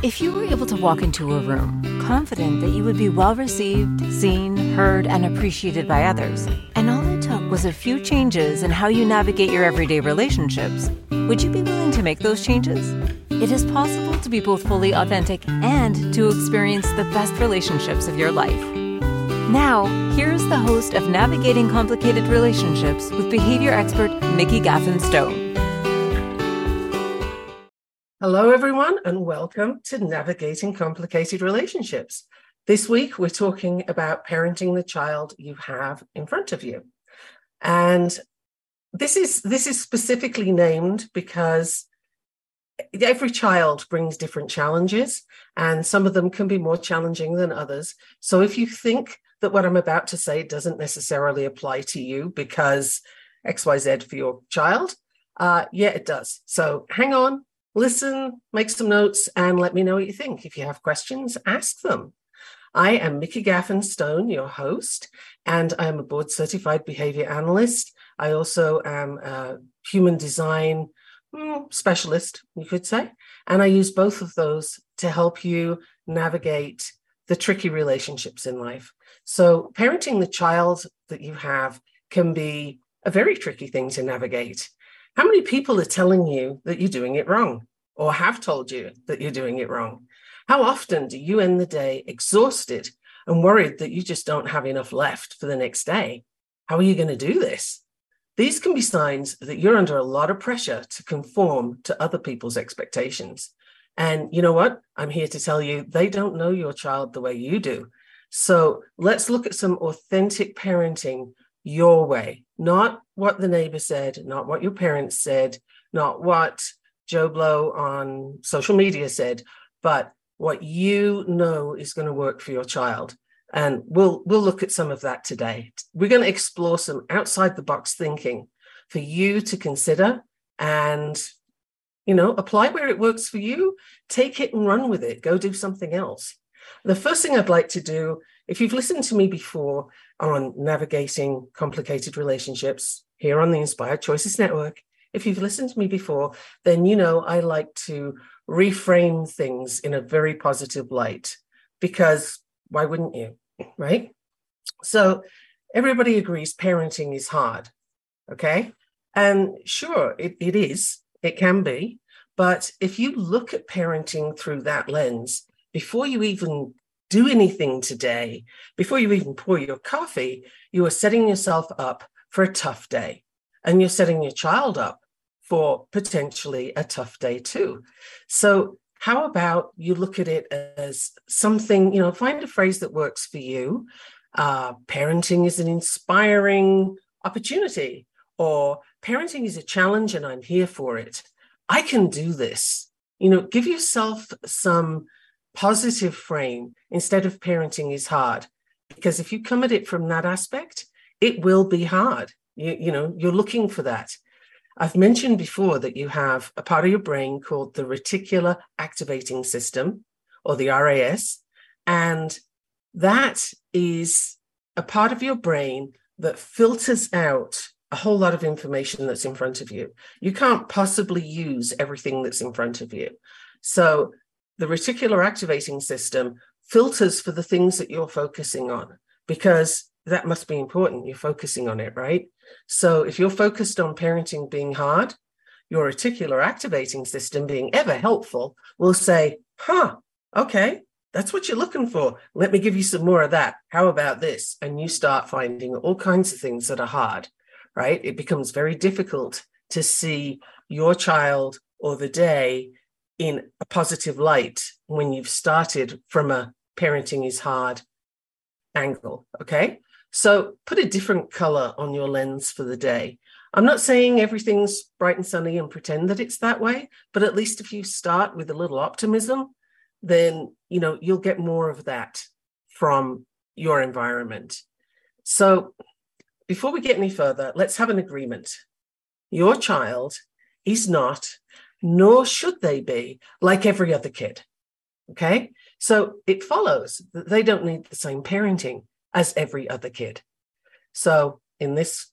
If you were able to walk into a room confident that you would be well received, seen, heard, and appreciated by others, and all it took was a few changes in how you navigate your everyday relationships, would you be willing to make those changes? It is possible to be both fully authentic and to experience the best relationships of your life. Now, here's the host of Navigating Complicated Relationships with behavior expert Mikki Gaffen Stone. Hello, everyone, and welcome to Navigating Complicated Relationships. This week, we're talking about parenting the child you have in front of you. And this is this is specifically named because every child brings different challenges and some of them can be more challenging than others so if you think that what i'm about to say doesn't necessarily apply to you because xyz for your child uh, yeah it does so hang on listen, make some notes, and let me know what you think. If you have questions, ask them. I am Mikki Gaffen Stone, your host, and I'm a board certified behavior analyst. I also am a human design mm, specialist, you could say, and I use both of those to help you navigate the tricky relationships in life. So, parenting the child that you have can be a very tricky thing to navigate. How many people are telling you that you're doing it wrong or have told you that you're doing it wrong? How often do you end the day exhausted and worried that you just don't have enough left for the next day? How are you going to do this? These can be signs that you're under a lot of pressure to conform to other people's expectations. And you know what? I'm here to tell you they don't know your child the way you do. So let's look at some authentic parenting your way, not what the neighbor said, not what your parents said, not what Joe Blow on social media said, but what you know is going to work for your child. And we'll we'll look at some of that today. We're going to explore some outside the box thinking for you to consider and you know apply where it works for you take it and run with it go do something else the first thing i'd like to do if you've listened to me before on navigating complicated relationships here on the Inspired Choices Network. If you've listened to me before, then you know I like to reframe things in a very positive light because why wouldn't you? Right? So everybody agrees parenting is hard. Okay. And sure, it, it is, it can be. But if you look at parenting through that lens, before you even do anything today, before you even pour your coffee, you are setting yourself up for a tough day. And you're setting your child up for potentially a tough day too. So, how about you look at it as something, you know, find a phrase that works for you. Uh, parenting is an inspiring opportunity, or parenting is a challenge and I'm here for it. I can do this. You know, give yourself some positive frame instead of parenting is hard. Because if you come at it from that aspect, it will be hard. You, you know, you're looking for that. I've mentioned before that you have a part of your brain called the reticular activating system or the RAS. And that is a part of your brain that filters out a whole lot of information that's in front of you. You can't possibly use everything that's in front of you. So the reticular activating system filters for the things that you're focusing on because that must be important. You're focusing on it, right? So if you're focused on parenting being hard, your reticular activating system being ever helpful will say, huh, okay, that's what you're looking for. Let me give you some more of that. How about this? And you start finding all kinds of things that are hard, right? It becomes very difficult to see your child or the day in a positive light when you've started from a parenting is hard angle. Okay. So put a different color on your lens for the day. I'm not saying everything's bright and sunny and pretend that it's that way, but at least if you start with a little optimism, then you know you'll get more of that from your environment. So before we get any further, let's have an agreement. Your child is not nor should they be like every other kid. Okay. So it follows that they don't need the same parenting as every other kid. So in this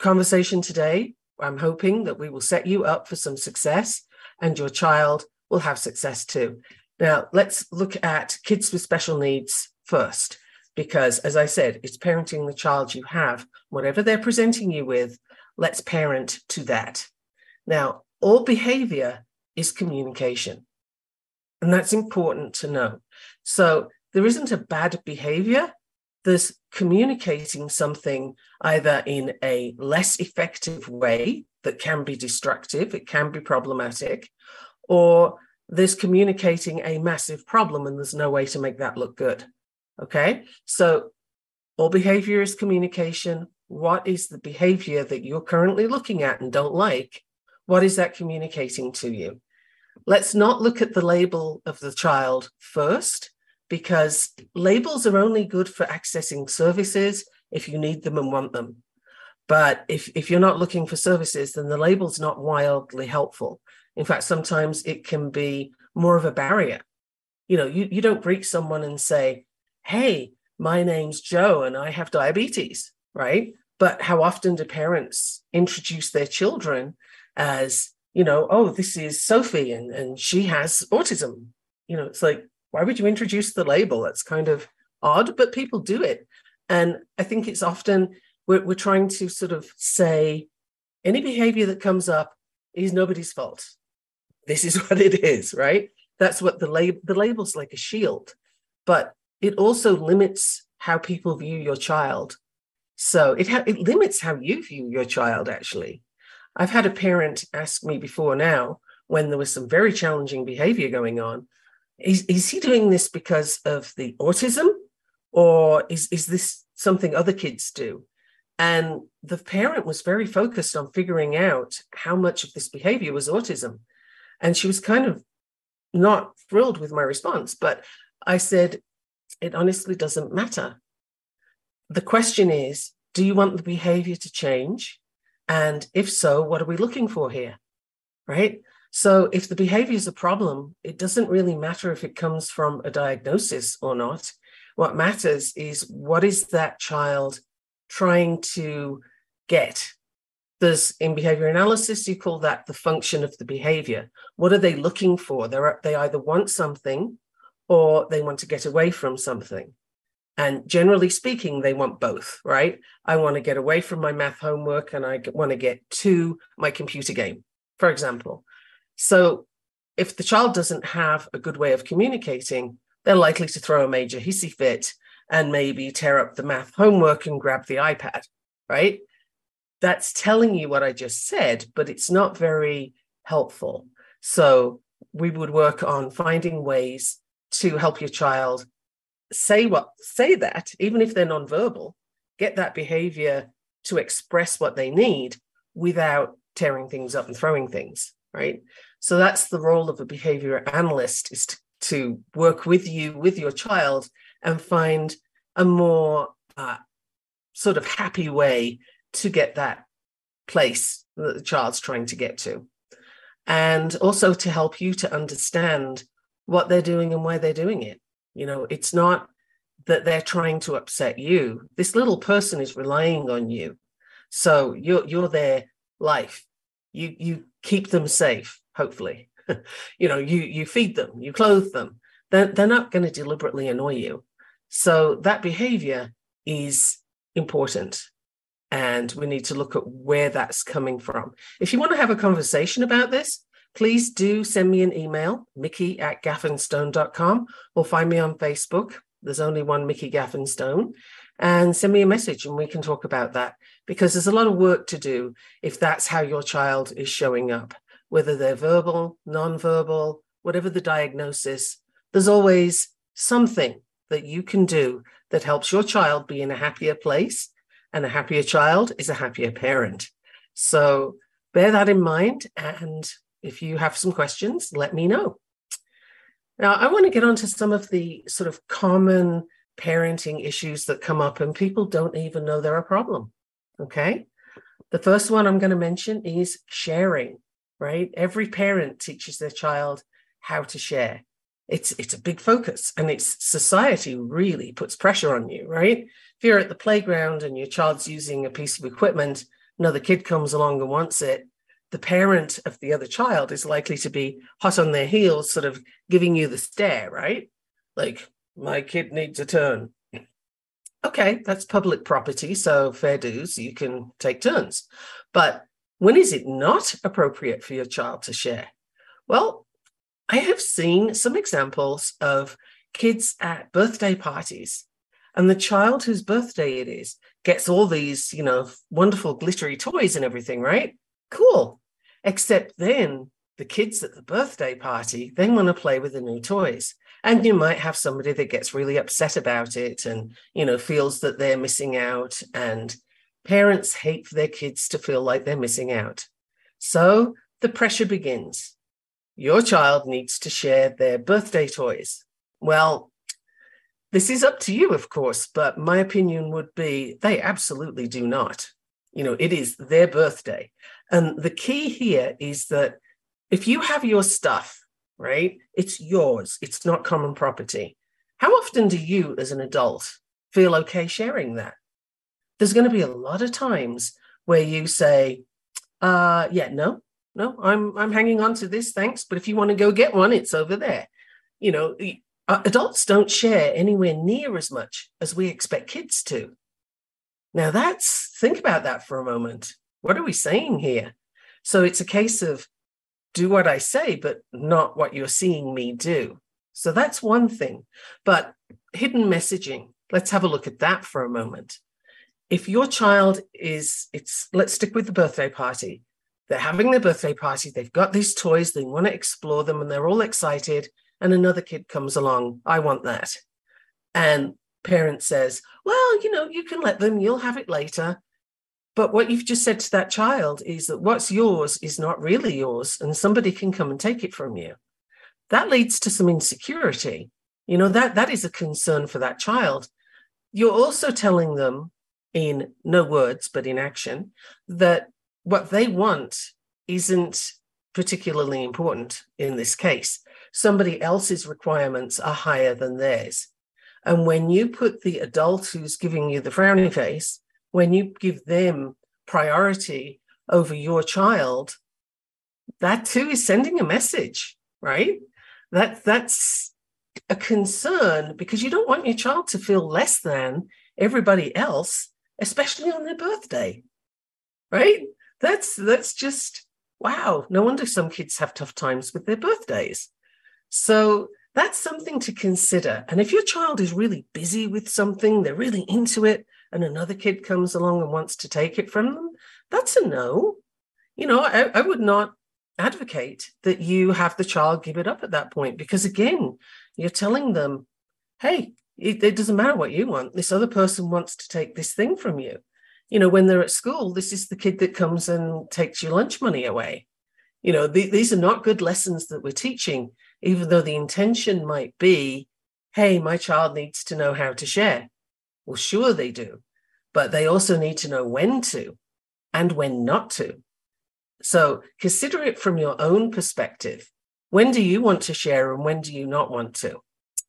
conversation today, I'm hoping that we will set you up for some success and your child will have success too. Now, let's look at kids with special needs first, because as I said, it's parenting the child you have. Whatever they're presenting you with, let's parent to that. Now, all behavior is communication. And that's important to know. So there isn't a bad behavior, there's communicating something either in a less effective way that can be destructive, it can be problematic, or there's communicating a massive problem and there's no way to make that look good. Okay. So all behavior is communication. What is the behavior that you're currently looking at and don't like? What is that communicating to you? Let's not look at the label of the child first, because labels are only good for accessing services if you need them and want them. But if, if you're not looking for services, then the label's not wildly helpful. In fact, sometimes it can be more of a barrier. You know, you, you don't greet someone and say, Hey, my name's Joe and I have diabetes, right? But how often do parents introduce their children as, you know, oh, this is Sophie and, and she has autism? You know, it's like, why would you introduce the label? That's kind of odd, but people do it. And I think it's often we're, we're trying to sort of say any behavior that comes up is nobody's fault this is what it is, right? That's what the label the label's like a shield, but it also limits how people view your child. So it ha- it limits how you view your child. Actually, I've had a parent ask me before now when there was some very challenging behavior going on. Is, is he doing this because of the autism, or is is this something other kids do? And the parent was very focused on figuring out how much of this behavior was autism. And she was kind of not thrilled with my response. But I said, it honestly doesn't matter. The question is, do you want the behavior to change? And if so, what are we looking for here? Right? So if the behavior is a problem, it doesn't really matter if it comes from a diagnosis or not. What matters is what is that child trying to get there's in behavior analysis, you call that the function of the behavior. What are they looking for? They're, they either want something or they want to get away from something. And generally speaking, they want both, right? I want to get away from my math homework and I want to get to my computer game, for example. So if the child doesn't have a good way of communicating, they're likely to throw a major hissy fit and maybe tear up the math homework and grab the iPad, right? that's telling you what I just said, but it's not very helpful. So we would work on finding ways to help your child say what say that, even if they're nonverbal, get that behavior to express what they need without tearing things up and throwing things, right? So that's the role of a behavior analyst is to, to work with you, with your child, and find a more uh, sort of happy way to get that place that the child's trying to get to. And also to help you to understand what they're doing and why they're doing it. You know, it's not that they're trying to upset you. This little person is relying on you. So you're you're their life. You you keep them safe, hopefully. you know, you you feed them, you clothe them. They're, they're not going to deliberately annoy you. So that behavior is important and we need to look at where that's coming from. If you want to have a conversation about this, please do send me an email, mikki at gaffenstone.com, or find me on Facebook. There's only one Mikki Gaffenstone, and send me a message and we can talk about that because there's a lot of work to do if that's how your child is showing up, whether they're verbal, nonverbal, whatever the diagnosis, there's always something that you can do that helps your child be in a happier place and a happier child is a happier parent. So bear that in mind. And if you have some questions, let me know. Now, I want to get onto some of the sort of common parenting issues that come up, and people don't even know they're a problem. Okay. The first one I'm going to mention is sharing, right? Every parent teaches their child how to share. It's, it's a big focus, and it's society really puts pressure on you, right? if you're at the playground and your child's using a piece of equipment, another kid comes along and wants it, the parent of the other child is likely to be hot on their heels, sort of giving you the stare, right? Like, my kid needs a turn. Okay, that's public property, so fair dues, you can take turns. But when is it not appropriate for your child to share? Well, I have seen some examples of kids at birthday parties, and the child whose birthday it is gets all these, you know, wonderful glittery toys and everything, right? Cool. Except then the kids at the birthday party, they want to play with the new toys. And you might have somebody that gets really upset about it and, you know, feels that they're missing out. And parents hate for their kids to feel like they're missing out. So the pressure begins. Your child needs to share their birthday toys. Well, this is up to you, of course, but my opinion would be they absolutely do not. You know, it is their birthday. And the key here is that if you have your stuff, right, it's yours, it's not common property. How often do you, as an adult, feel okay sharing that? There's going to be a lot of times where you say, uh, yeah, no, no, I'm I'm hanging on to this, thanks. But if you want to go get one, it's over there. You know, adults don't share anywhere near as much as we expect kids to. Now that's think about that for a moment. What are we saying here? So it's a case of do what I say, but not what you're seeing me do. So that's one thing. But hidden messaging, let's have a look at that for a moment. If your child is, it's, let's stick with the birthday party. They're having their birthday party, they've got these toys, they want to explore them, and they're all excited. And another kid comes along, I want that. And parent says, Well, you know, you can let them, you'll have it later. But what you've just said to that child is that what's yours is not really yours, and somebody can come and take it from you. That leads to some insecurity. You know, that that is a concern for that child. You're also telling them in no words, but in action, that what they want isn't particularly important in this case. Somebody else's requirements are higher than theirs. And when you put the adult who's giving you the frowny face when you give them priority over your child, that too is sending a message, right? That that's a concern because you don't want your child to feel less than everybody else, especially on their birthday. Right? That's that's just wow. No wonder some kids have tough times with their birthdays. So that's something to consider. And if your child is really busy with something, they're really into it, and another kid comes along and wants to take it from them, that's a no. You know, I, I would not advocate that you have the child give it up at that point because, again, you're telling them, hey, it, it doesn't matter what you want. This other person wants to take this thing from you. You know, when they're at school, this is the kid that comes and takes your lunch money away. You know, the, these are not good lessons that we're teaching, even though the intention might be, hey, my child needs to know how to share. Well, sure they do, but they also need to know when to and when not to. So consider it from your own perspective. When do you want to share and when do you not want to?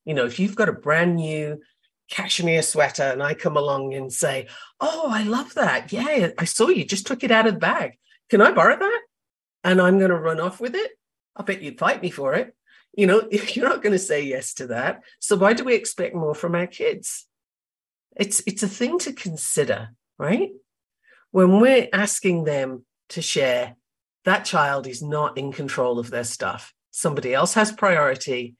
You know, if you've got a brand new cashmere sweater and I come along and say, Oh, I love that. Yeah, I saw you just took it out of the bag. Can I borrow that? And I'm going to run off with it. I bet you'd fight me for it. You know, you're not going to say yes to that. So why do we expect more from our kids? It's it's a thing to consider, right? When we're asking them to share, that child is not in control of their stuff. Somebody else has priority,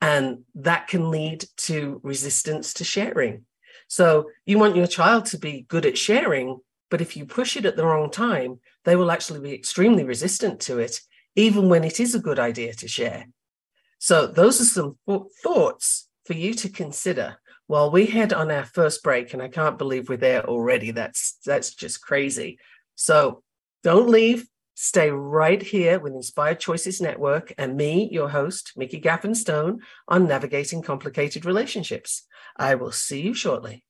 and that can lead to resistance to sharing. So you want your child to be good at sharing, but if you push it at the wrong time, they will actually be extremely resistant to it, even when it is a good idea to share. So those are some thoughts for you to consider well, we head on our first break, and I can't believe we're there already. That's that's just crazy. So don't leave. Stay right here with Inspired Choices Network and me, your host, Mikki Gaffen Stone, on navigating complicated relationships. I will see you shortly.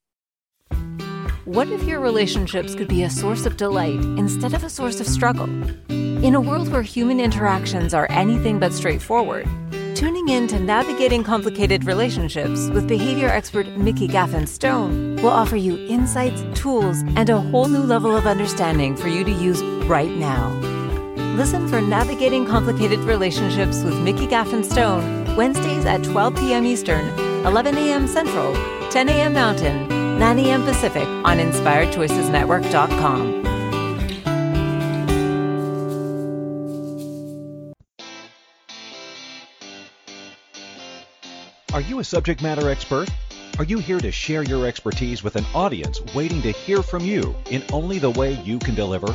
What if your relationships could be a source of delight instead of a source of struggle? In a world where human interactions are anything but straightforward, Tuning in to Navigating Complicated Relationships with behavior expert Mikki Gaffen Stone will offer you insights, tools, and a whole new level of understanding for you to use right now. Listen for Navigating Complicated Relationships with Mikki Gaffen Stone, Wednesdays at 12 p.m. Eastern, 11 a.m. Central, 10 a.m. Mountain, 9 a.m. Pacific on InspiredChoicesNetwork.com. Are you a subject matter expert? Are you here to share your expertise with an audience waiting to hear from you in only the way you can deliver?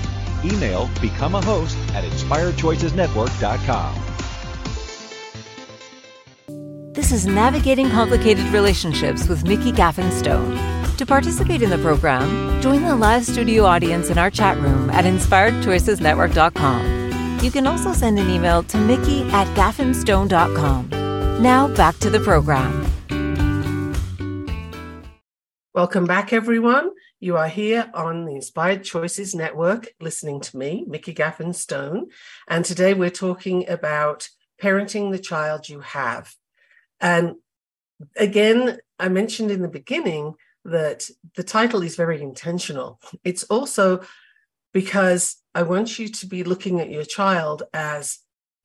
Email become a host at inspiredchoicesnetwork.com. This is Navigating Complicated Relationships with Mikki Gaffen Stone. To participate in the program, join the live studio audience in our chat room at inspiredchoicesnetwork.com. You can also send an email to mikki at gaffenstone.com. Now back to the program. Welcome back, everyone. You are here on the Inspired Choices Network listening to me, Mikki Gaffen Stone. And today we're talking about parenting the child you have. And again, I mentioned in the beginning that the title is very intentional. It's also because I want you to be looking at your child as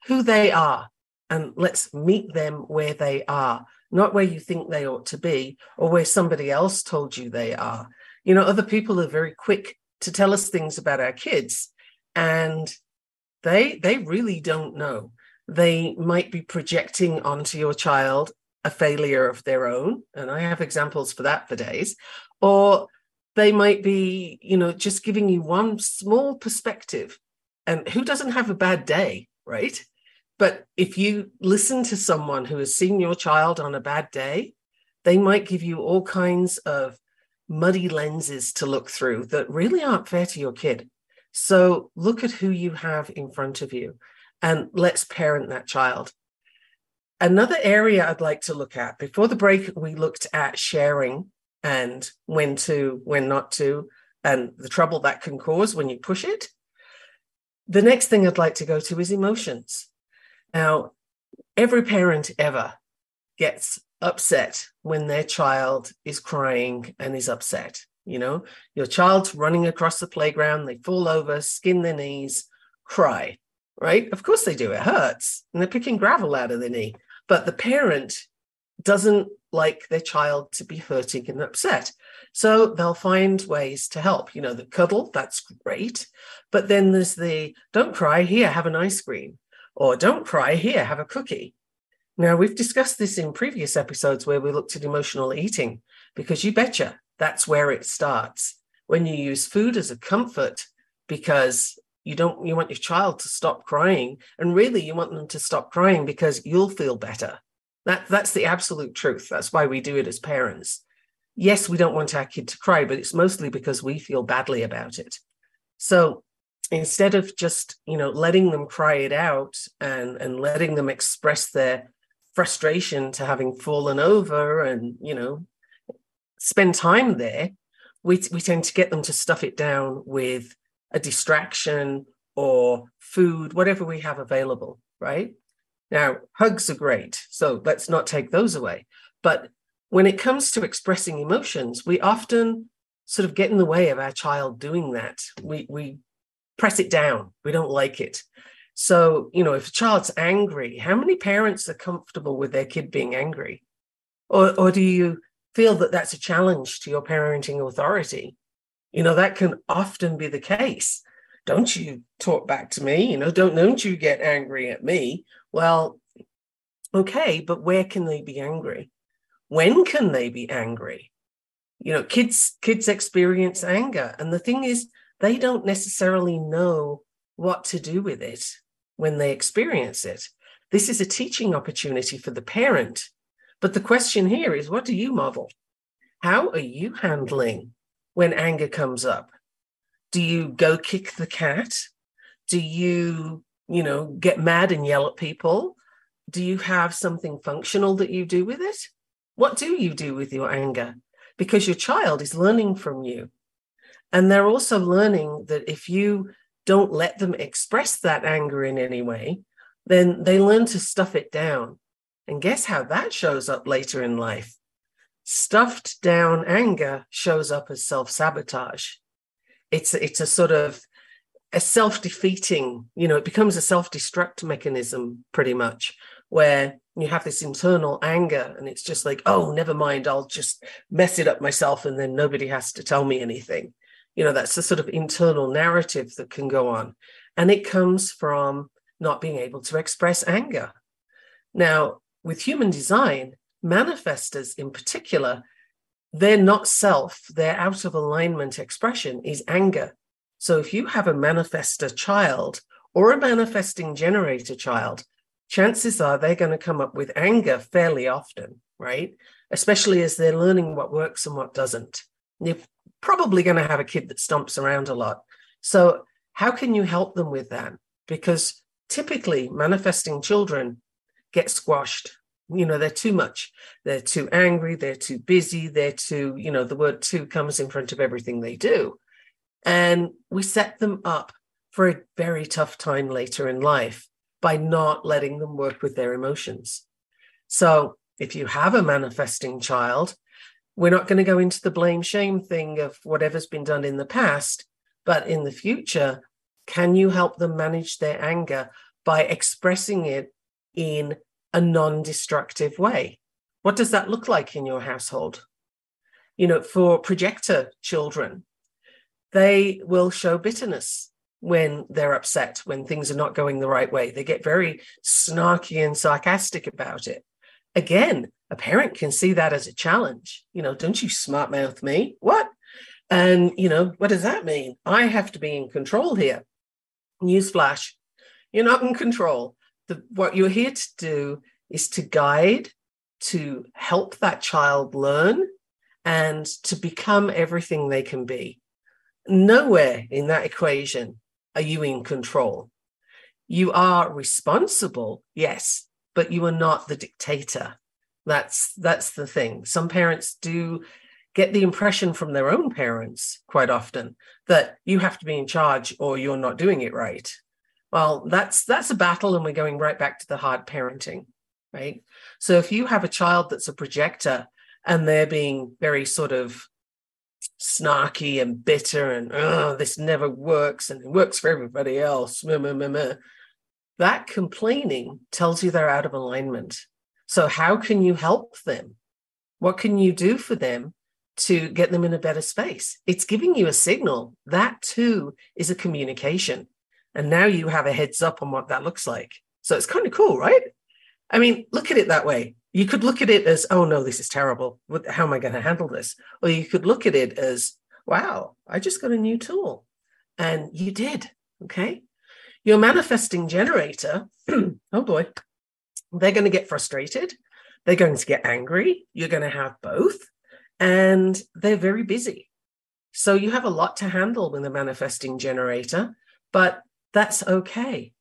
who they are and let's meet them where they are not where you think they ought to be or where somebody else told you they are. You know, other people are very quick to tell us things about our kids and they they really don't know. They might be projecting onto your child a failure of their own and I have examples for that for days or they might be, you know, just giving you one small perspective and who doesn't have a bad day, right? But if you listen to someone who has seen your child on a bad day, they might give you all kinds of muddy lenses to look through that really aren't fair to your kid. So look at who you have in front of you and let's parent that child. Another area I'd like to look at before the break, we looked at sharing and when to, when not to, and the trouble that can cause when you push it. The next thing I'd like to go to is emotions. Now, every parent ever gets upset when their child is crying and is upset. You know, your child's running across the playground, they fall over, skin their knees, cry, right? Of course they do. It hurts. And they're picking gravel out of their knee. But the parent doesn't like their child to be hurting and upset. So they'll find ways to help. You know, the cuddle, that's great. But then there's the don't cry, here, have an ice cream. Or don't cry, here, have a cookie. Now, we've discussed this in previous episodes where we looked at emotional eating, because you betcha that's where it starts. When you use food as a comfort, because you don't you want your child to stop crying, and really you want them to stop crying because you'll feel better. That that's the absolute truth. That's why we do it as parents. Yes, we don't want our kid to cry, but it's mostly because we feel badly about it. So instead of just you know letting them cry it out and and letting them express their frustration to having fallen over and you know spend time there we we tend to get them to stuff it down with a distraction or food whatever we have available right now hugs are great so let's not take those away but when it comes to expressing emotions we often sort of get in the way of our child doing that we we press it down. We don't like it. So, you know, if a child's angry, how many parents are comfortable with their kid being angry? Or, or do you feel that that's a challenge to your parenting authority? You know, that can often be the case. Don't you talk back to me? You know, don't, don't you get angry at me? Well, okay, but where can they be angry? When can they be angry? You know, kids kids experience anger. And the thing is, they don't necessarily know what to do with it when they experience it. This is a teaching opportunity for the parent. But the question here is what do you model? How are you handling when anger comes up? Do you go kick the cat? Do you you know, get mad and yell at people? Do you have something functional that you do with it? What do you do with your anger? Because your child is learning from you. And they're also learning that if you don't let them express that anger in any way, then they learn to stuff it down. And guess how that shows up later in life? Stuffed down anger shows up as self sabotage. It's, it's a sort of a self defeating, you know, it becomes a self destruct mechanism pretty much, where you have this internal anger and it's just like, oh, never mind, I'll just mess it up myself and then nobody has to tell me anything. You know, that's the sort of internal narrative that can go on. And it comes from not being able to express anger. Now, with human design, manifestors in particular, they're not self, their out of alignment expression is anger. So if you have a manifestor child or a manifesting generator child, chances are they're going to come up with anger fairly often, right? Especially as they're learning what works and what doesn't. You're probably going to have a kid that stomps around a lot. So, how can you help them with that? Because typically, manifesting children get squashed. You know, they're too much. They're too angry. They're too busy. They're too, you know, the word too comes in front of everything they do. And we set them up for a very tough time later in life by not letting them work with their emotions. So if you have a manifesting child, we're not going to go into the blame shame thing of whatever's been done in the past, but in the future, can you help them manage their anger by expressing it in a non destructive way? What does that look like in your household? You know, for projector children, they will show bitterness when they're upset, when things are not going the right way. They get very snarky and sarcastic about it. Again, a parent can see that as a challenge. You know, don't you smart mouth me? What? And, you know, what does that mean? I have to be in control here. Newsflash, you're not in control. The, what you're here to do is to guide, to help that child learn, and to become everything they can be. Nowhere in that equation are you in control. You are responsible, yes, but you are not the dictator. That's that's the thing. Some parents do get the impression from their own parents quite often that you have to be in charge or you're not doing it right. Well, that's that's a battle and we're going right back to the hard parenting, right? So if you have a child that's a projector and they're being very sort of snarky and bitter and oh, this never works and it works for everybody else. That complaining tells you they're out of alignment. So, how can you help them? What can you do for them to get them in a better space? It's giving you a signal. That too is a communication. And now you have a heads up on what that looks like. So, it's kind of cool, right? I mean, look at it that way you could look at it as, oh no, this is terrible. How am I going to handle this? Or you could look at it as, wow, I just got a new tool. And you did. Okay. Your manifesting generator, oh boy, they're going to get frustrated. They're going to get angry. You're going to have both. And they're very busy. So you have a lot to handle with a manifesting generator, but that's okay.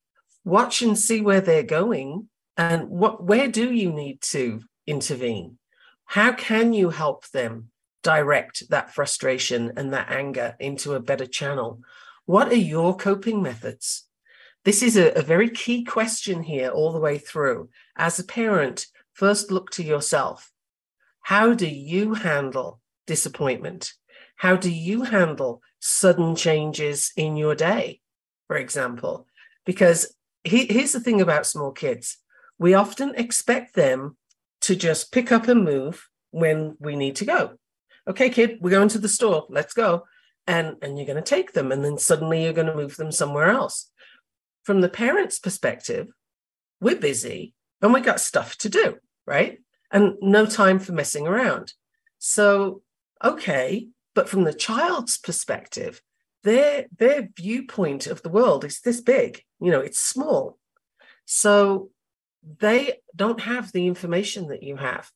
Watch and see where they're going and what where do you need to intervene how can you help them direct that frustration and that anger into a better channel what are your coping methods this is a, a very key question here all the way through as a parent first look to yourself how do you handle disappointment how do you handle sudden changes in your day for example because he, here's the thing about small kids we often expect them to just pick up and move when we need to go. Okay, kid, we're going to the store. Let's go. And, and you're going to take them. And then suddenly you're going to move them somewhere else. From the parent's perspective, we're busy and we got stuff to do, right? And no time for messing around. So, okay. But from the child's perspective, their, their viewpoint of the world is this big, you know, it's small. So they don't have the information that you have.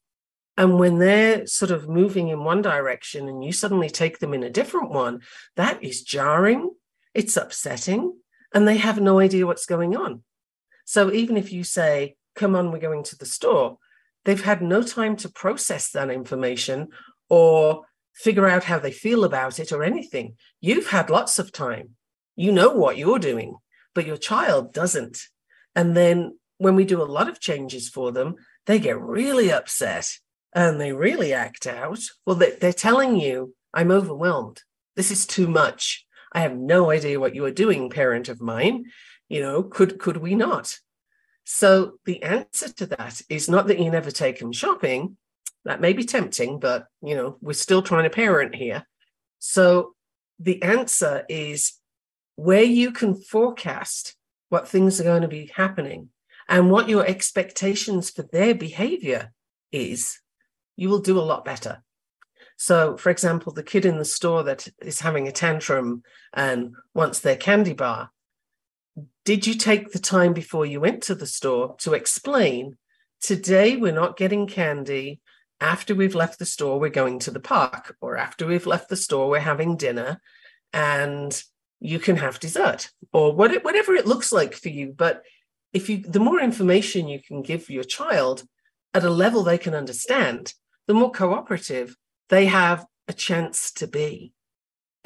And when they're sort of moving in one direction and you suddenly take them in a different one, that is jarring. It's upsetting. And they have no idea what's going on. So even if you say, come on, we're going to the store, they've had no time to process that information or figure out how they feel about it or anything. You've had lots of time. You know what you're doing, but your child doesn't. And then when we do a lot of changes for them, they get really upset and they really act out. Well, they're telling you, I'm overwhelmed. This is too much. I have no idea what you are doing, parent of mine. You know could could we not? So the answer to that is not that you never take them shopping. That may be tempting but you know we're still trying to parent here. So the answer is where you can forecast what things are going to be happening and what your expectations for their behavior is you will do a lot better so for example the kid in the store that is having a tantrum and wants their candy bar. Did you take the time before you went to the store to explain today we're not getting candy. After we've left the store we're going to the park or after we've left the store we're having dinner and you can have dessert or whatever it looks like for you. But if you the more information you can give your child at a level they can understand the more cooperative they have a chance to be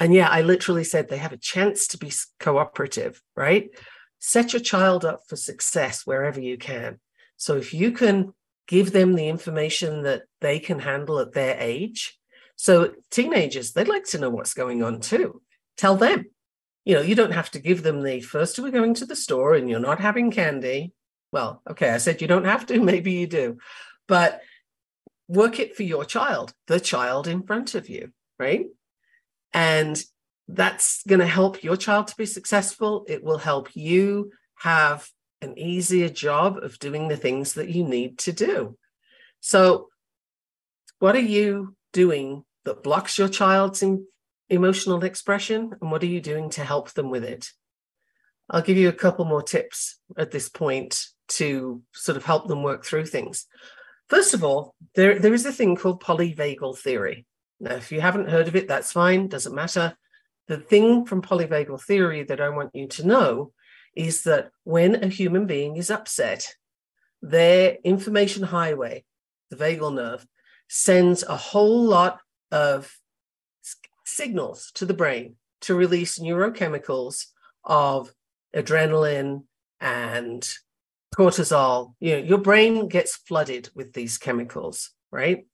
and yeah, I literally said they have a chance to be cooperative, right? Set your child up for success wherever you can. So if you can give them the information that they can handle at their age. So teenagers, they'd like to know what's going on too. Tell them. You know, you don't have to give them the first we're going to the store and you're not having candy. Well, okay, I said you don't have to, maybe you do. But work it for your child, the child in front of you, right? And that's going to help your child to be successful. It will help you have an easier job of doing the things that you need to do. So, what are you doing that blocks your child's emotional expression? And what are you doing to help them with it? I'll give you a couple more tips at this point to sort of help them work through things. First of all, there, there is a thing called polyvagal theory. Now, if you haven't heard of it, that's fine, doesn't matter. The thing from polyvagal theory that I want you to know is that when a human being is upset, their information highway, the vagal nerve, sends a whole lot of signals to the brain to release neurochemicals of adrenaline and cortisol. You know, your brain gets flooded with these chemicals, right?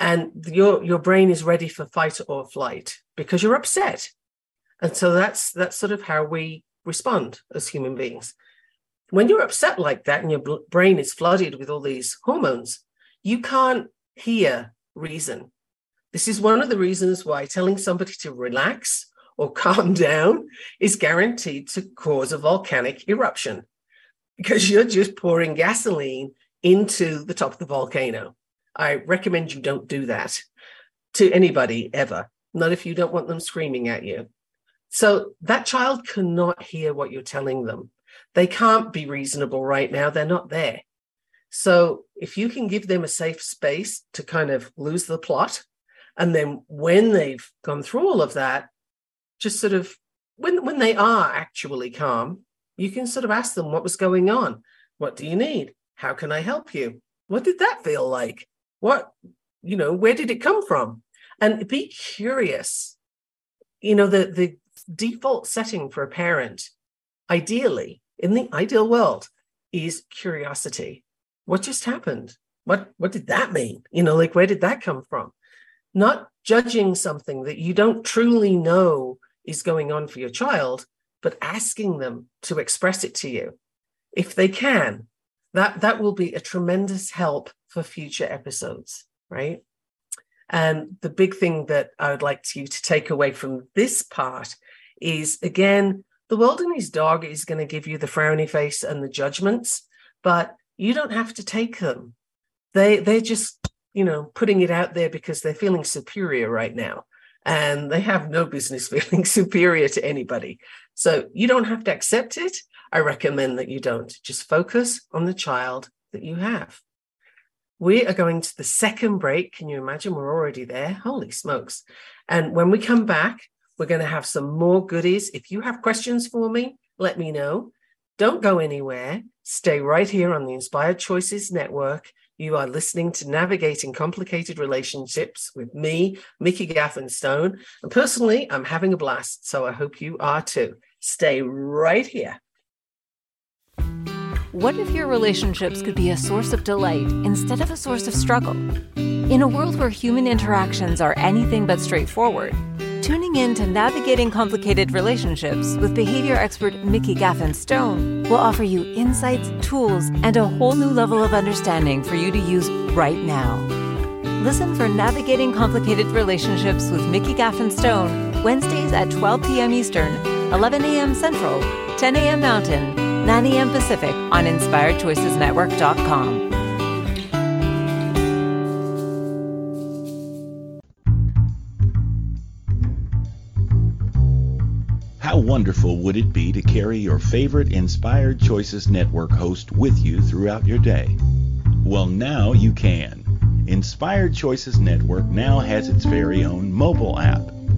and your your brain is ready for fight or flight because you're upset and so that's that's sort of how we respond as human beings when you're upset like that and your brain is flooded with all these hormones you can't hear reason this is one of the reasons why telling somebody to relax or calm down is guaranteed to cause a volcanic eruption because you're just pouring gasoline into the top of the volcano I recommend you don't do that to anybody ever, not if you don't want them screaming at you. So that child cannot hear what you're telling them. They can't be reasonable right now. They're not there. So if you can give them a safe space to kind of lose the plot, and then when they've gone through all of that, just sort of when when they are actually calm, you can sort of ask them what was going on. What do you need? How can I help you? What did that feel like? what you know where did it come from and be curious you know the the default setting for a parent ideally in the ideal world is curiosity what just happened what what did that mean you know like where did that come from not judging something that you don't truly know is going on for your child but asking them to express it to you if they can that that will be a tremendous help for future episodes, right? And the big thing that I would like you to take away from this part is again, the wilderness dog is going to give you the frowny face and the judgments, but you don't have to take them. They they're just, you know, putting it out there because they're feeling superior right now. And they have no business feeling superior to anybody. So you don't have to accept it. I recommend that you don't. Just focus on the child that you have. We are going to the second break. Can you imagine? We're already there. Holy smokes. And when we come back, we're going to have some more goodies. If you have questions for me, let me know. Don't go anywhere. Stay right here on the Inspired Choices Network. You are listening to Navigating Complicated Relationships with me, Mikki Gaffen Stone. And personally, I'm having a blast, so I hope you are too. Stay right here. What if your relationships could be a source of delight instead of a source of struggle? In a world where human interactions are anything but straightforward, tuning in to Navigating Complicated Relationships with behavior expert Mikki Gaffen Stone will offer you insights, tools, and a whole new level of understanding for you to use right now. Listen for Navigating Complicated Relationships with Mikki Gaffen Stone, Wednesdays at 12 p.m. Eastern, 11 a.m. Central, 10 a.m. Mountain, 9 a.m. Pacific on InspiredChoicesNetwork.com. How wonderful would it be to carry your favorite Inspired Choices Network host with you throughout your day? Well, now you can. Inspired Choices Network now has its very own mobile app.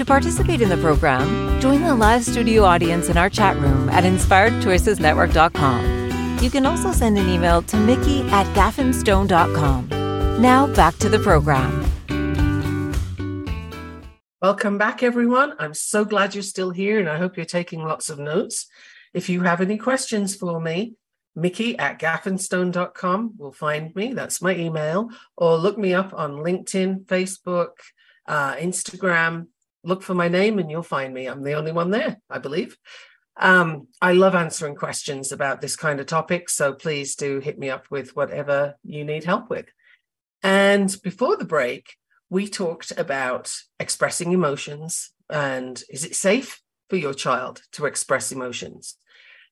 To participate in the program, join the live studio audience in our chat room at inspiredchoicesnetwork.com. You can also send an email to mikki at gaffenstone.com. Now back to the program. Welcome back, everyone. I'm so glad you're still here and I hope you're taking lots of notes. If you have any questions for me, Mikki at gaffenstone.com will find me. That's my email. Or look me up on LinkedIn, Facebook, uh, Instagram. Look for my name and you'll find me. I'm the only one there, I believe. Um, I love answering questions about this kind of topic. So please do hit me up with whatever you need help with. And before the break, we talked about expressing emotions and is it safe for your child to express emotions?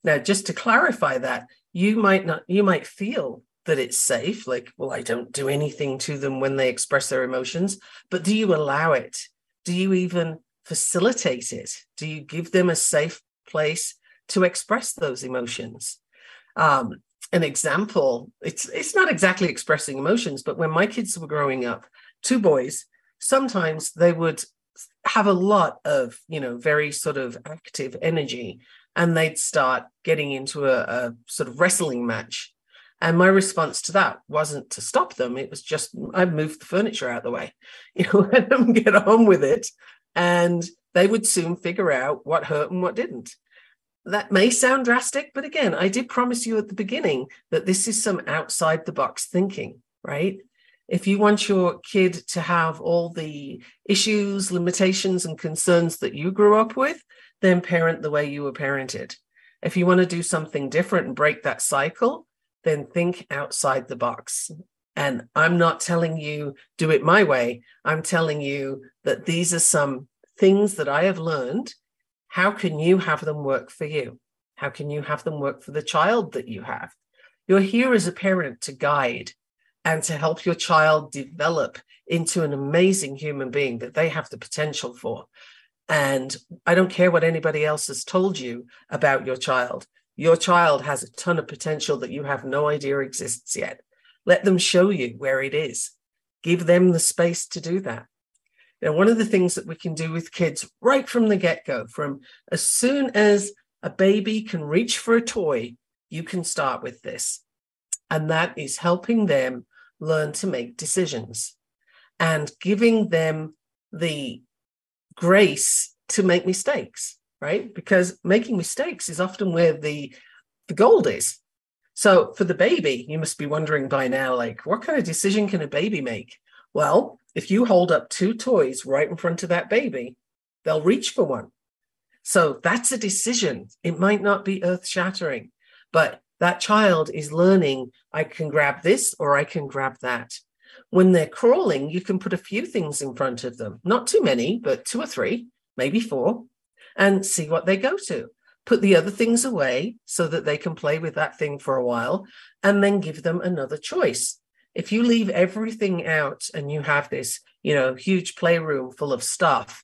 Now, just to clarify that, you might not, you might feel that it's safe, like, well, I don't do anything to them when they express their emotions, but do you allow it? Do you even facilitate it? Do you give them a safe place to express those emotions? Um, an example, it's it's not exactly expressing emotions, but when my kids were growing up, two boys, sometimes they would have a lot of, you know, very sort of active energy and they'd start getting into a, a sort of wrestling match. And my response to that wasn't to stop them. It was just I moved the furniture out of the way, you know, let them get on with it. And they would soon figure out what hurt and what didn't. That may sound drastic, but again, I did promise you at the beginning that this is some outside the box thinking, right? if you want your kid to have all the issues, limitations, and concerns that you grew up with, then parent the way you were parented. If you want to do something different and break that cycle, then think outside the box. And I'm not telling you do it my way. I'm telling you that these are some things that I have learned. How can you have them work for you? How can you have them work for the child that you have? You're here as a parent to guide and to help your child develop into an amazing human being that they have the potential for. And I don't care what anybody else has told you about your child. Your child has a ton of potential that you have no idea exists yet. Let them show you where it is. Give them the space to do that. Now, one of the things that we can do with kids right from the get go, from as soon as a baby can reach for a toy, you can start with this. And that is helping them learn to make decisions and giving them the grace to make mistakes, right? Because making mistakes is often where the the gold is. So for the baby, you must be wondering by now, like, what kind of decision can a baby make? Well, if you hold up two toys right in front of that baby, they'll reach for one. So that's a decision. It might not be earth shattering, but that child is learning I can grab this or I can grab that. When they're crawling, you can put a few things in front of them, not too many, but two or three, maybe four, and see what they go to. put the other things away so that they can play with that thing for a while, and then give them another choice. If you leave everything out and you have this, you know, huge playroom full of stuff,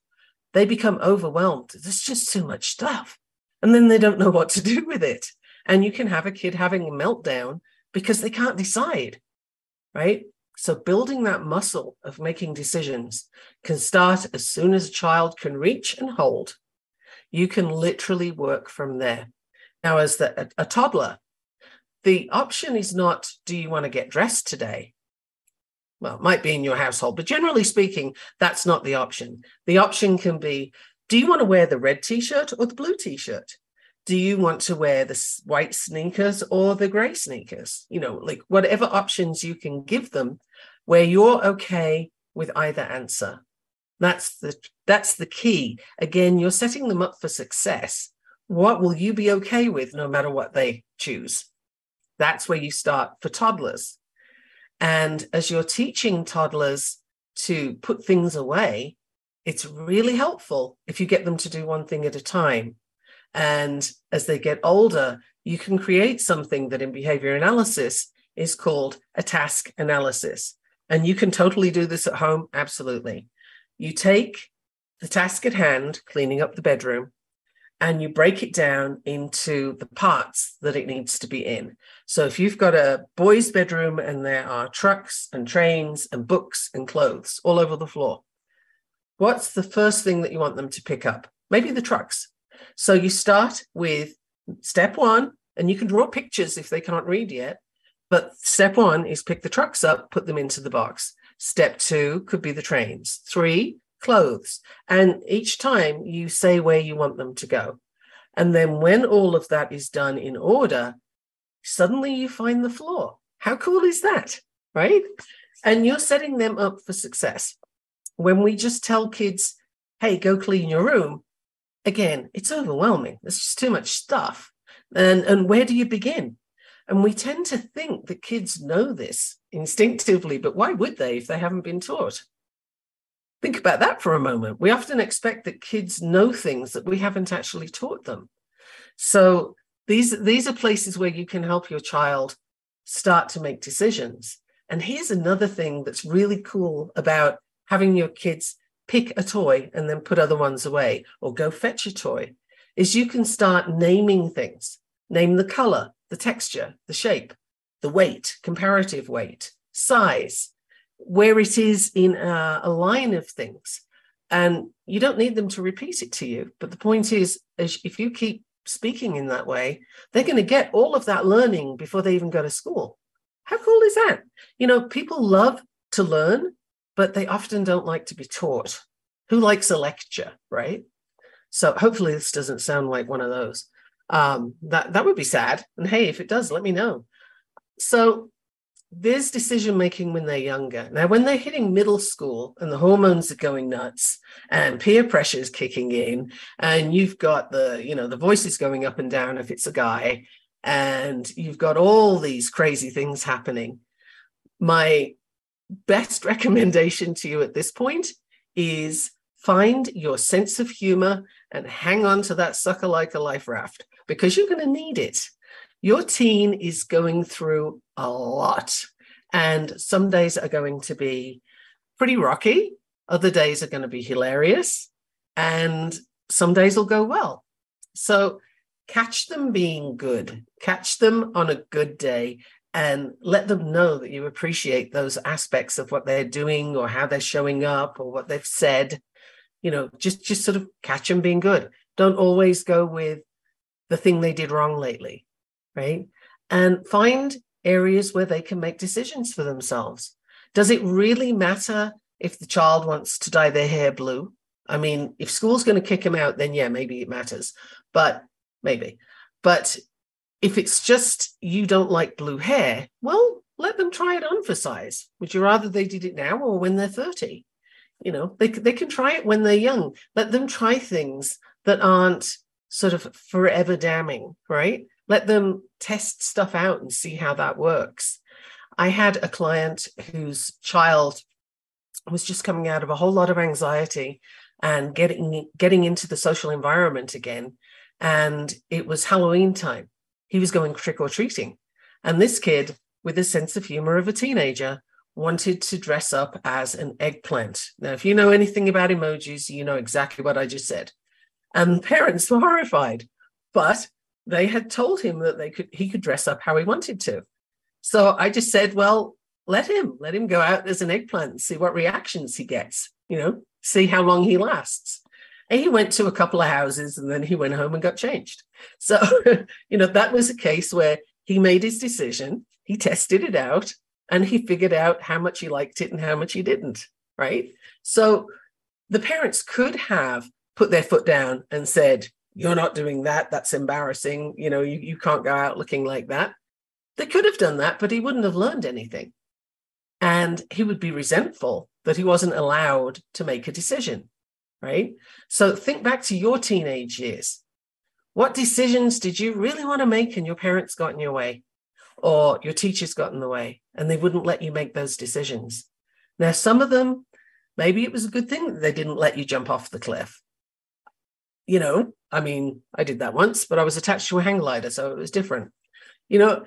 they become overwhelmed. There's just too much stuff. And then they don't know what to do with it. And you can have a kid having a meltdown because they can't decide, right? So, building that muscle of making decisions can start as soon as a child can reach and hold you can literally work from there. Now, as the, a, a toddler, the option is not, do you want to get dressed today? Well, it might be in your household, but generally speaking, that's not the option. The option can be, do you want to wear the red t shirt or the blue t shirt? Do you want to wear the white sneakers or the gray sneakers? You know, like whatever options you can give them where you're okay with either answer. That's the that's the key. Again, you're setting them up for success. What will you be okay with no matter what they choose? That's where you start for toddlers. And as you're teaching toddlers to put things away, it's really helpful if you get them to do one thing at a time. And as they get older, you can create something that in behavior analysis is called a task analysis. And you can totally do this at home, absolutely. You take the task at hand, cleaning up the bedroom, and you break it down into the parts that it needs to be in. So if you've got a boy's bedroom and there are trucks and trains and books and clothes all over the floor, what's the first thing that you want them to pick up? Maybe the trucks. So you start with step one, and you can draw pictures if they can't read yet. But step one is pick the trucks up, put them into the box. Step two could be the trains. Three, clothes. And each time you say where you want them to go. And then when all of that is done in order, suddenly you find the floor. How cool is that? Right? And you're setting them up for success. When we just tell kids, hey, go clean your room, again, it's overwhelming. There's just too much stuff. And, and where do you begin? And we tend to think that kids know this instinctively, but why would they if they haven't been taught? Think about that for a moment. We often expect that kids know things that we haven't actually taught them. So these, these are places where you can help your child start to make decisions. And here's another thing that's really cool about having your kids pick a toy and then put other ones away or go fetch a toy is you can start naming things. Name the color, the texture, the shape, the weight, comparative weight, size, where it is in a, a, line of things. And you don't need them to repeat it to you. But the point is, if you keep speaking in that way, they're going to get all of that learning before they even go to school. How cool is that? You know, people love to learn, but they often don't like to be taught. Who likes a lecture, right? So hopefully this doesn't sound like one of those. Um, that that would be sad. And hey, if it does, let me know. So there's decision making when they're younger. Now, when they're hitting middle school and the hormones are going nuts and peer pressure is kicking in, and you've got the, you know, the voices going up and down if it's a guy, and you've got all these crazy things happening. My best recommendation to you at this point is find your sense of humor and hang on to that sucker like a life raft because you're going to need it your teen is going through a lot. And some days are going to be pretty rocky, other days are going to be hilarious, and some days will go well. So catch them being good, catch them on a good day, and let them know that you appreciate those aspects of what they're doing or how they're showing up or what they've said. You know, just just sort of catch them being good. Don't always go with the thing they did wrong lately right? And find areas where they can make decisions for themselves. Does it really matter if the child wants to dye their hair blue? I mean, if school's going to kick them out, then yeah, maybe it matters, but maybe. But if it's just you don't like blue hair, well, let them try it on for size. Would you rather they did it now or when they're 30? You know, they, they can try it when they're young. Let them try things that aren't sort of forever damning, right? Let them test stuff out and see how that works. I had a client whose child was just coming out of a whole lot of anxiety and getting getting into the social environment again and it was Halloween time. He was going trick or treating. And this kid, with the sense of humor of a teenager, wanted to dress up as an eggplant. Now, if you know anything about emojis, you know exactly what I just said. And parents were horrified, but they had told him that they could he could dress up how he wanted to. So I just said, well, let him, let him go out as an eggplant and see what reactions he gets, you know, see how long he lasts. And he went to a couple of houses and then he went home and got changed. So, you know, that was a case where he made his decision, he tested it out, and he figured out how much he liked it and how much he didn't, right? So the parents could have put their foot down and said, You're not doing that. That's embarrassing. You know, you, you can't go out looking like that. They could have done that, but he wouldn't have learned anything. And he would be resentful that he wasn't allowed to make a decision, right? So think back to your teenage years. What decisions did you really want to make and your parents got in your way? Or your teachers got in the way and they wouldn't let you make those decisions? Now, some of them, maybe it was a good thing that they didn't let you jump off the cliff. You know, I mean, I did that once, but I was attached to a hang glider, so it was different. You know,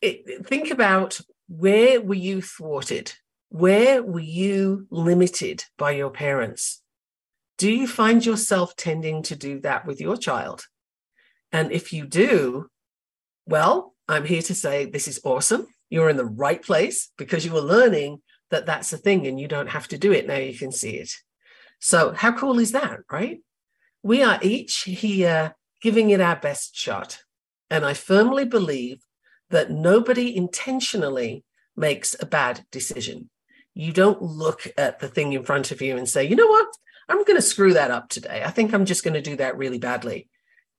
it, think about where were you thwarted? Where were you limited by your parents? Do you find yourself tending to do that with your child? And if you do, well, I'm here to say this is awesome. You're in the right place because you were learning that that's a thing and you don't have to do it. Now you can see it. So, how cool is that, right? We are each here giving it our best shot. And I firmly believe that nobody intentionally makes a bad decision. You don't look at the thing in front of you and say, you know what? I'm going to screw that up today. I think I'm just going to do that really badly.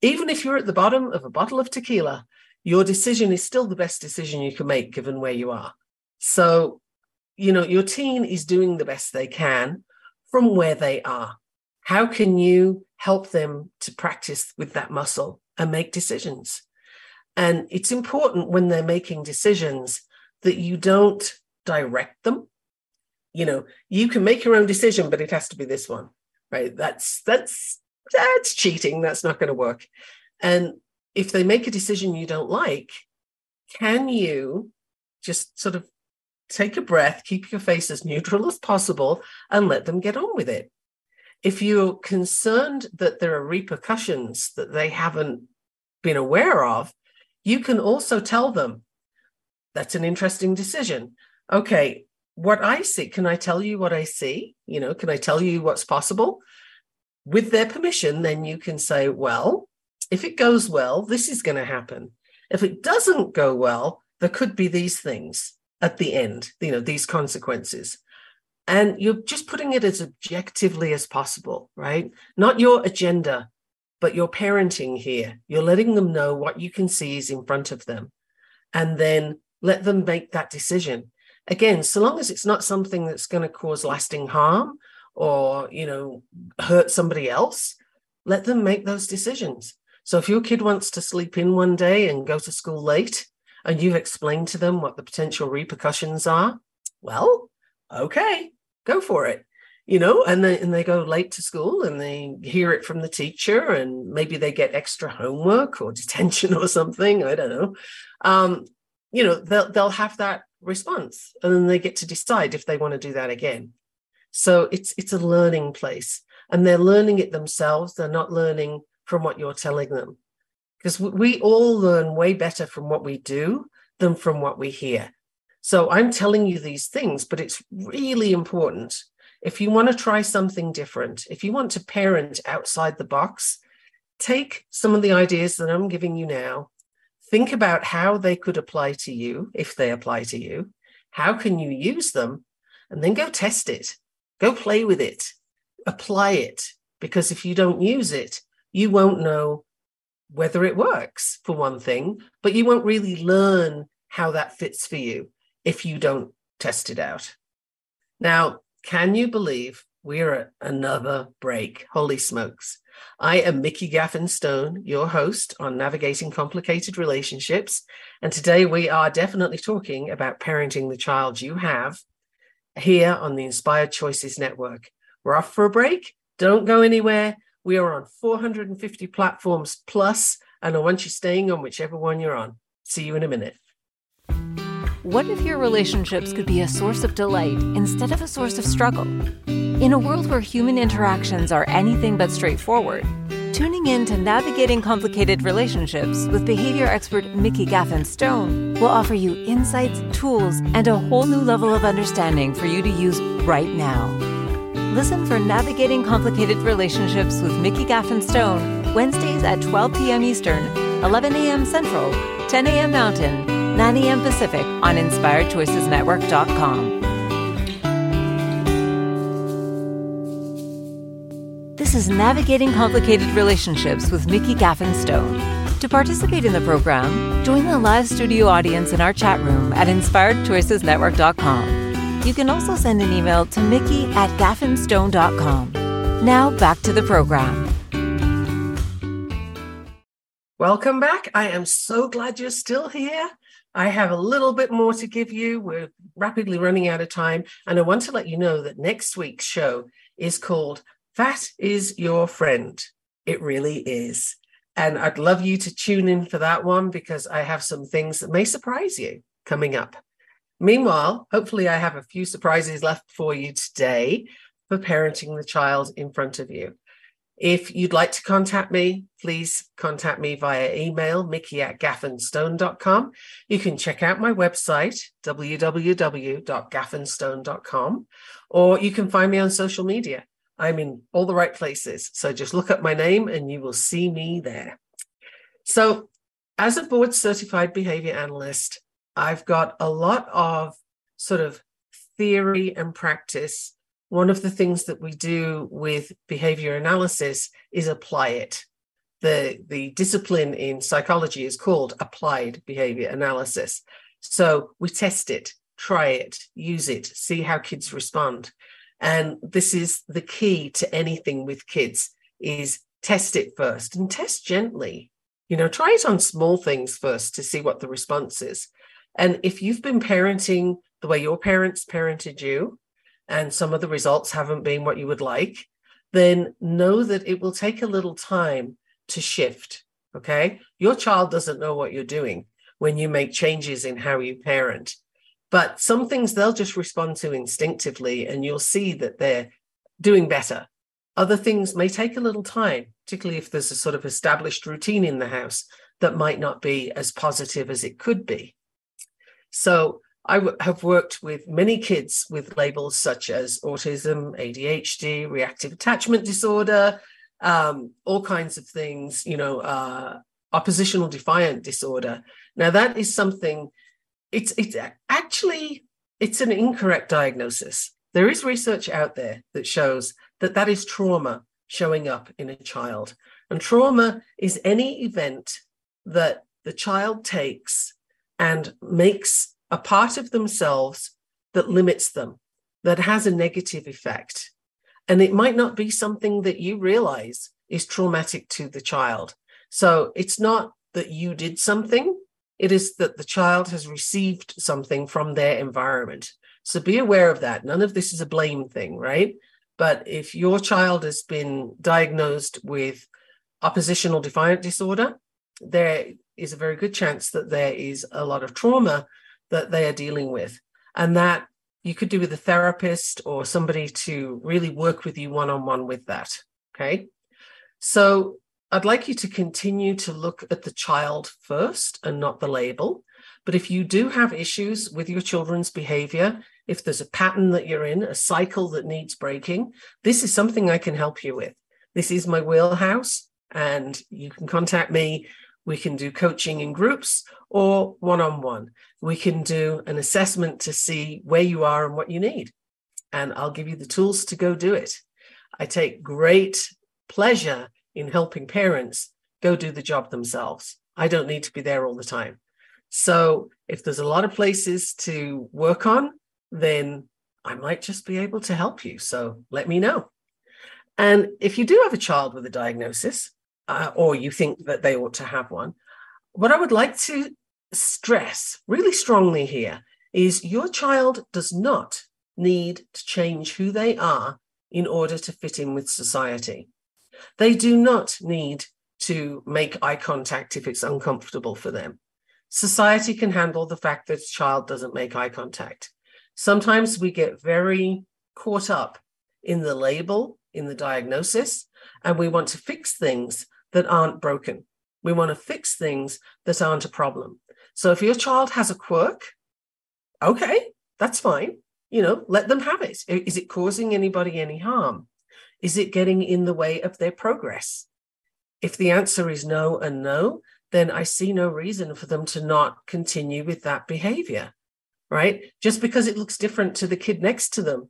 Even if you're at the bottom of a bottle of tequila, your decision is still the best decision you can make given where you are. So, you know, your teen is doing the best they can from where they are. How can you help them to practice with that muscle and make decisions? And it's important when they're making decisions that you don't direct them. You know, you can make your own decision, but it has to be this one, right? That's that's that's cheating. That's not going to work. And if they make a decision you don't like, can you just sort of take a breath, keep your face as neutral as possible, and let them get on with it? If you're concerned that there are repercussions that they haven't been aware of, you can also tell them that's an interesting decision. Okay, what I see, can I tell you what I see? You know, can I tell you what's possible? With their permission, then you can say, well, if it goes well, this is going to happen. If it doesn't go well, there could be these things at the end, you know, these consequences. And you're just putting it as objectively as possible, right? Not your agenda, but your parenting here. You're letting them know what you can see is in front of them. And then let them make that decision. Again, so long as it's not something that's going to cause lasting harm or, you know, hurt somebody else, let them make those decisions. So if your kid wants to sleep in one day and go to school late, and you've explained to them what the potential repercussions are, well, okay, go for it. You know, and then and they go late to school and they hear it from the teacher, and maybe they get extra homework or detention or something. I don't know. Um, you know they'll they'll have that response and then they get to decide if they want to do that again so it's it's a learning place and they're learning it themselves they're not learning from what you're telling them because we all learn way better from what we do than from what we hear so i'm telling you these things but it's really important if you want to try something different if you want to parent outside the box take some of the ideas that i'm giving you now think about how they could apply to you if they apply to you. How can you use them? And then go test it, go play with it, apply it. Because if you don't use it, you won't know whether it works, for one thing, but you won't really learn how that fits for you if you don't test it out. Now, can you believe we're at another break? Holy smokes. I am Mikki Gaffen Stone, your host on Navigating Complicated Relationships. And today we are definitely talking about parenting the child you have here on the Inspired Choices Network. We're off for a break. Don't go anywhere. We are on 450 platforms plus, and I want you staying on whichever one you're on. See you in a minute. What if your relationships could be a source of delight instead of a source of struggle? In a world where human interactions are anything but straightforward, tuning in to Navigating Complicated Relationships with behavior expert Mikki Gaffen Stone will offer you insights, tools, and a whole new level of understanding for you to use right now. Listen for Navigating Complicated Relationships with Mikki Gaffen Stone, Wednesdays at 12 p.m. Eastern, 11 a.m. Central, 10 a.m. Mountain, 9 a.m. Pacific on InspiredChoicesNetwork.com. This is Navigating Complicated Relationships with Mikki Gaffen Stone. To participate in the program, join the live studio audience in our chat room at InspiredChoicesNetwork.com. You can also send an email to Mikki at gaffenstone.com. Now back to the program. Welcome back. I am so glad you're still here. I have a little bit more to give you. We're rapidly running out of time. And I want to let you know that next week's show is called That Is Your Friend. It really is. And I'd love you to tune in for that one because I have some things that may surprise you coming up. Meanwhile, hopefully, I have a few surprises left for you today for parenting the child in front of you. If you'd like to contact me, please contact me via email, mikki at gaffenstone.com. You can check out my website, www.gaffenstone.com, or you can find me on social media. I'm in all the right places. So just look up my name and you will see me there. So, as a board certified behavior analyst, I've got a lot of sort of theory and practice one of the things that we do with behavior analysis is apply it. The, the discipline in psychology is called applied behavior analysis. So we test it, try it, use it, see how kids respond. And this is the key to anything with kids is test it first and test gently. You know, try it on small things first to see what the response is. And if you've been parenting the way your parents parented you, and some of the results haven't been what you would like, then know that it will take a little time to shift. Okay. Your child doesn't know what you're doing when you make changes in how you parent. But some things they'll just respond to instinctively, and you'll see that they're doing better. Other things may take a little time, particularly if there's a sort of established routine in the house that might not be as positive as it could be. So I w- have worked with many kids with labels such as autism, ADHD, reactive attachment disorder, um, all kinds of things, you know, uh, oppositional defiant disorder. Now that is something. It's it's actually it's an incorrect diagnosis. There is research out there that shows that that is trauma showing up in a child, and trauma is any event that the child takes and makes a part of themselves that limits them, that has a negative effect. And it might not be something that you realize is traumatic to the child. So it's not that you did something, it is that the child has received something from their environment. So be aware of that. None of this is a blame thing, right? But if your child has been diagnosed with oppositional defiant disorder, there is a very good chance that there is a lot of trauma that they are dealing with. And that you could do with a therapist or somebody to really work with you one on one with that. Okay. So I'd like you to continue to look at the child first and not the label. But if you do have issues with your children's behavior, if there's a pattern that you're in, a cycle that needs breaking, this is something I can help you with. This is my wheelhouse, and you can contact me we can do coaching in groups or one on one. We can do an assessment to see where you are and what you need. And I'll give you the tools to go do it. I take great pleasure in helping parents go do the job themselves. I don't need to be there all the time. So if there's a lot of places to work on, then I might just be able to help you. So let me know. And if you do have a child with a diagnosis, uh, or you think that they ought to have one. What I would like to stress really strongly here is your child does not need to change who they are in order to fit in with society. They do not need to make eye contact if it's uncomfortable for them. Society can handle the fact that a child doesn't make eye contact. Sometimes we get very caught up in the label, in the diagnosis, and we want to fix things that aren't broken. We want to fix things that aren't a problem. So if your child has a quirk, okay, that's fine. You know, let them have it. Is it causing anybody any harm? Is it getting in the way of their progress? If the answer is no and no, then I see no reason for them to not continue with that behavior, right? Just because it looks different to the kid next to them.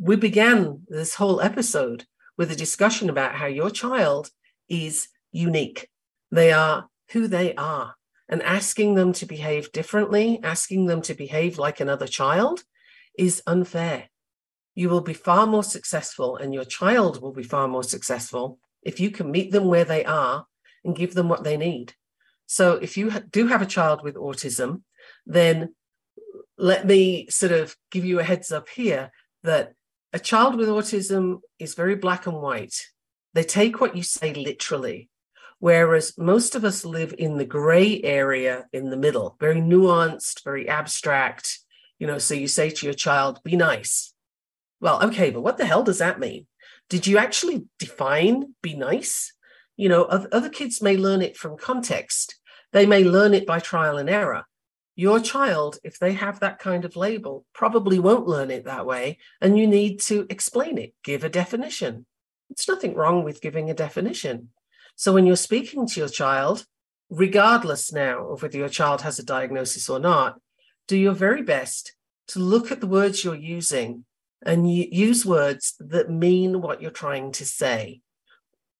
We began this whole episode with a discussion about how your child is unique. They are who they are. And asking them to behave differently, asking them to behave like another child is unfair. You will be far more successful, and your child will be far more successful if you can meet them where they are and give them what they need. So, if you do have a child with autism, then let me sort of give you a heads up here that a child with autism is very black and white. They take what you say literally, whereas most of us live in the gray area in the middle, very nuanced, very abstract. You know, so you say to your child, be nice. Well, okay, but what the hell does that mean? Did you actually define be nice? You know, other kids may learn it from context. They may learn it by trial and error. Your child, if they have that kind of label, probably won't learn it that way. And you need to explain it, give a definition. It's nothing wrong with giving a definition. So when you're speaking to your child, regardless now of whether your child has a diagnosis or not, do your very best to look at the words you're using and use words that mean what you're trying to say.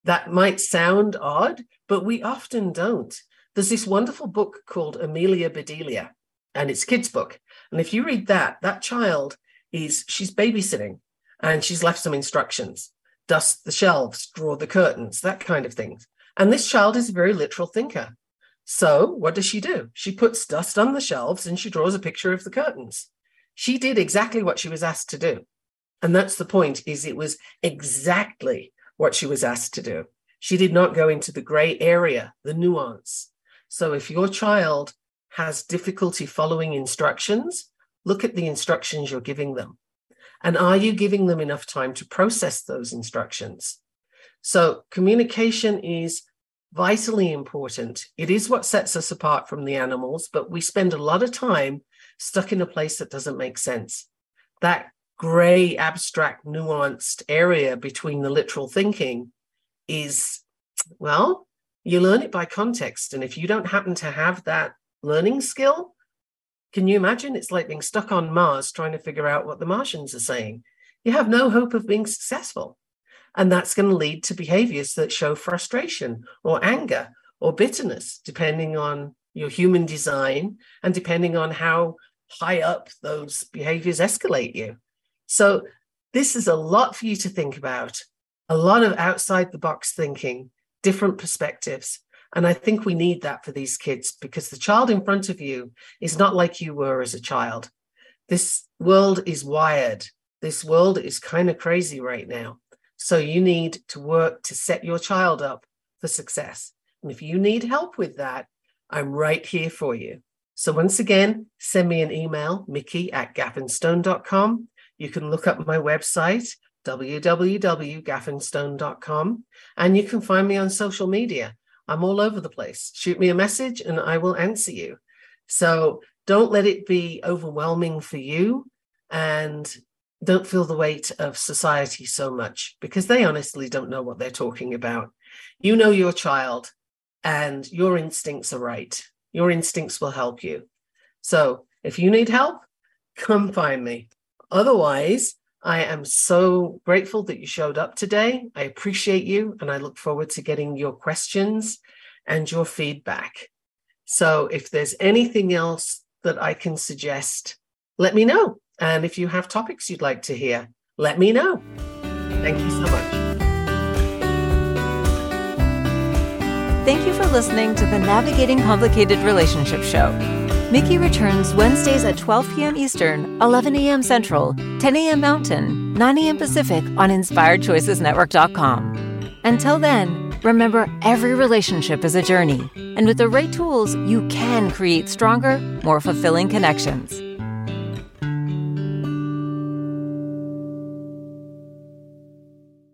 That might sound odd, but we often don't. There's this wonderful book called Amelia Bedelia, and it's kid's book. And if you read that, that child is she's babysitting and she's left some instructions dust the shelves, draw the curtains, that kind of thing. And this child is a very literal thinker. So what does she do? She puts dust on the shelves and she draws a picture of the curtains. She did exactly what she was asked to do. And that's the point is it was exactly what she was asked to do. She did not go into the gray area, the nuance. So if your child has difficulty following instructions, look at the instructions you're giving them. And are you giving them enough time to process those instructions? So communication is vitally important. It is what sets us apart from the animals, but we spend a lot of time stuck in a place that doesn't make sense. That gray, abstract, nuanced area between the literal thinking is, well, you learn it by context. And if you don't happen to have that learning skill, can you imagine? It's like being stuck on Mars trying to figure out what the Martians are saying. You have no hope of being successful. And that's going to lead to behaviors that show frustration or anger or bitterness, depending on your human design and depending on how high up those behaviors escalate you. So, this is a lot for you to think about, a lot of outside the box thinking, different perspectives. And I think we need that for these kids because the child in front of you is not like you were as a child. This world is wired. This world is kind of crazy right now. So you need to work to set your child up for success. And if you need help with that, I'm right here for you. So once again, send me an email, mikki at gaffenstone.com. You can look up my website, www.gaffenstone.com, and you can find me on social media. I'm all over the place. Shoot me a message and I will answer you. So don't let it be overwhelming for you and don't feel the weight of society so much because they honestly don't know what they're talking about. You know your child and your instincts are right. Your instincts will help you. So if you need help, come find me. Otherwise, I am so grateful that you showed up today. I appreciate you and I look forward to getting your questions and your feedback. So if there's anything else that I can suggest, let me know. And if you have topics you'd like to hear, let me know. Thank you so much. Thank you for listening to the Navigating Complicated Relationship Show. Mikki returns Wednesdays at 12 p.m. Eastern, 11 a.m. Central, 10 a.m. Mountain, 9 a.m. Pacific on InspiredChoicesNetwork.com. Until then, remember every relationship is a journey, and with the right tools, you can create stronger, more fulfilling connections.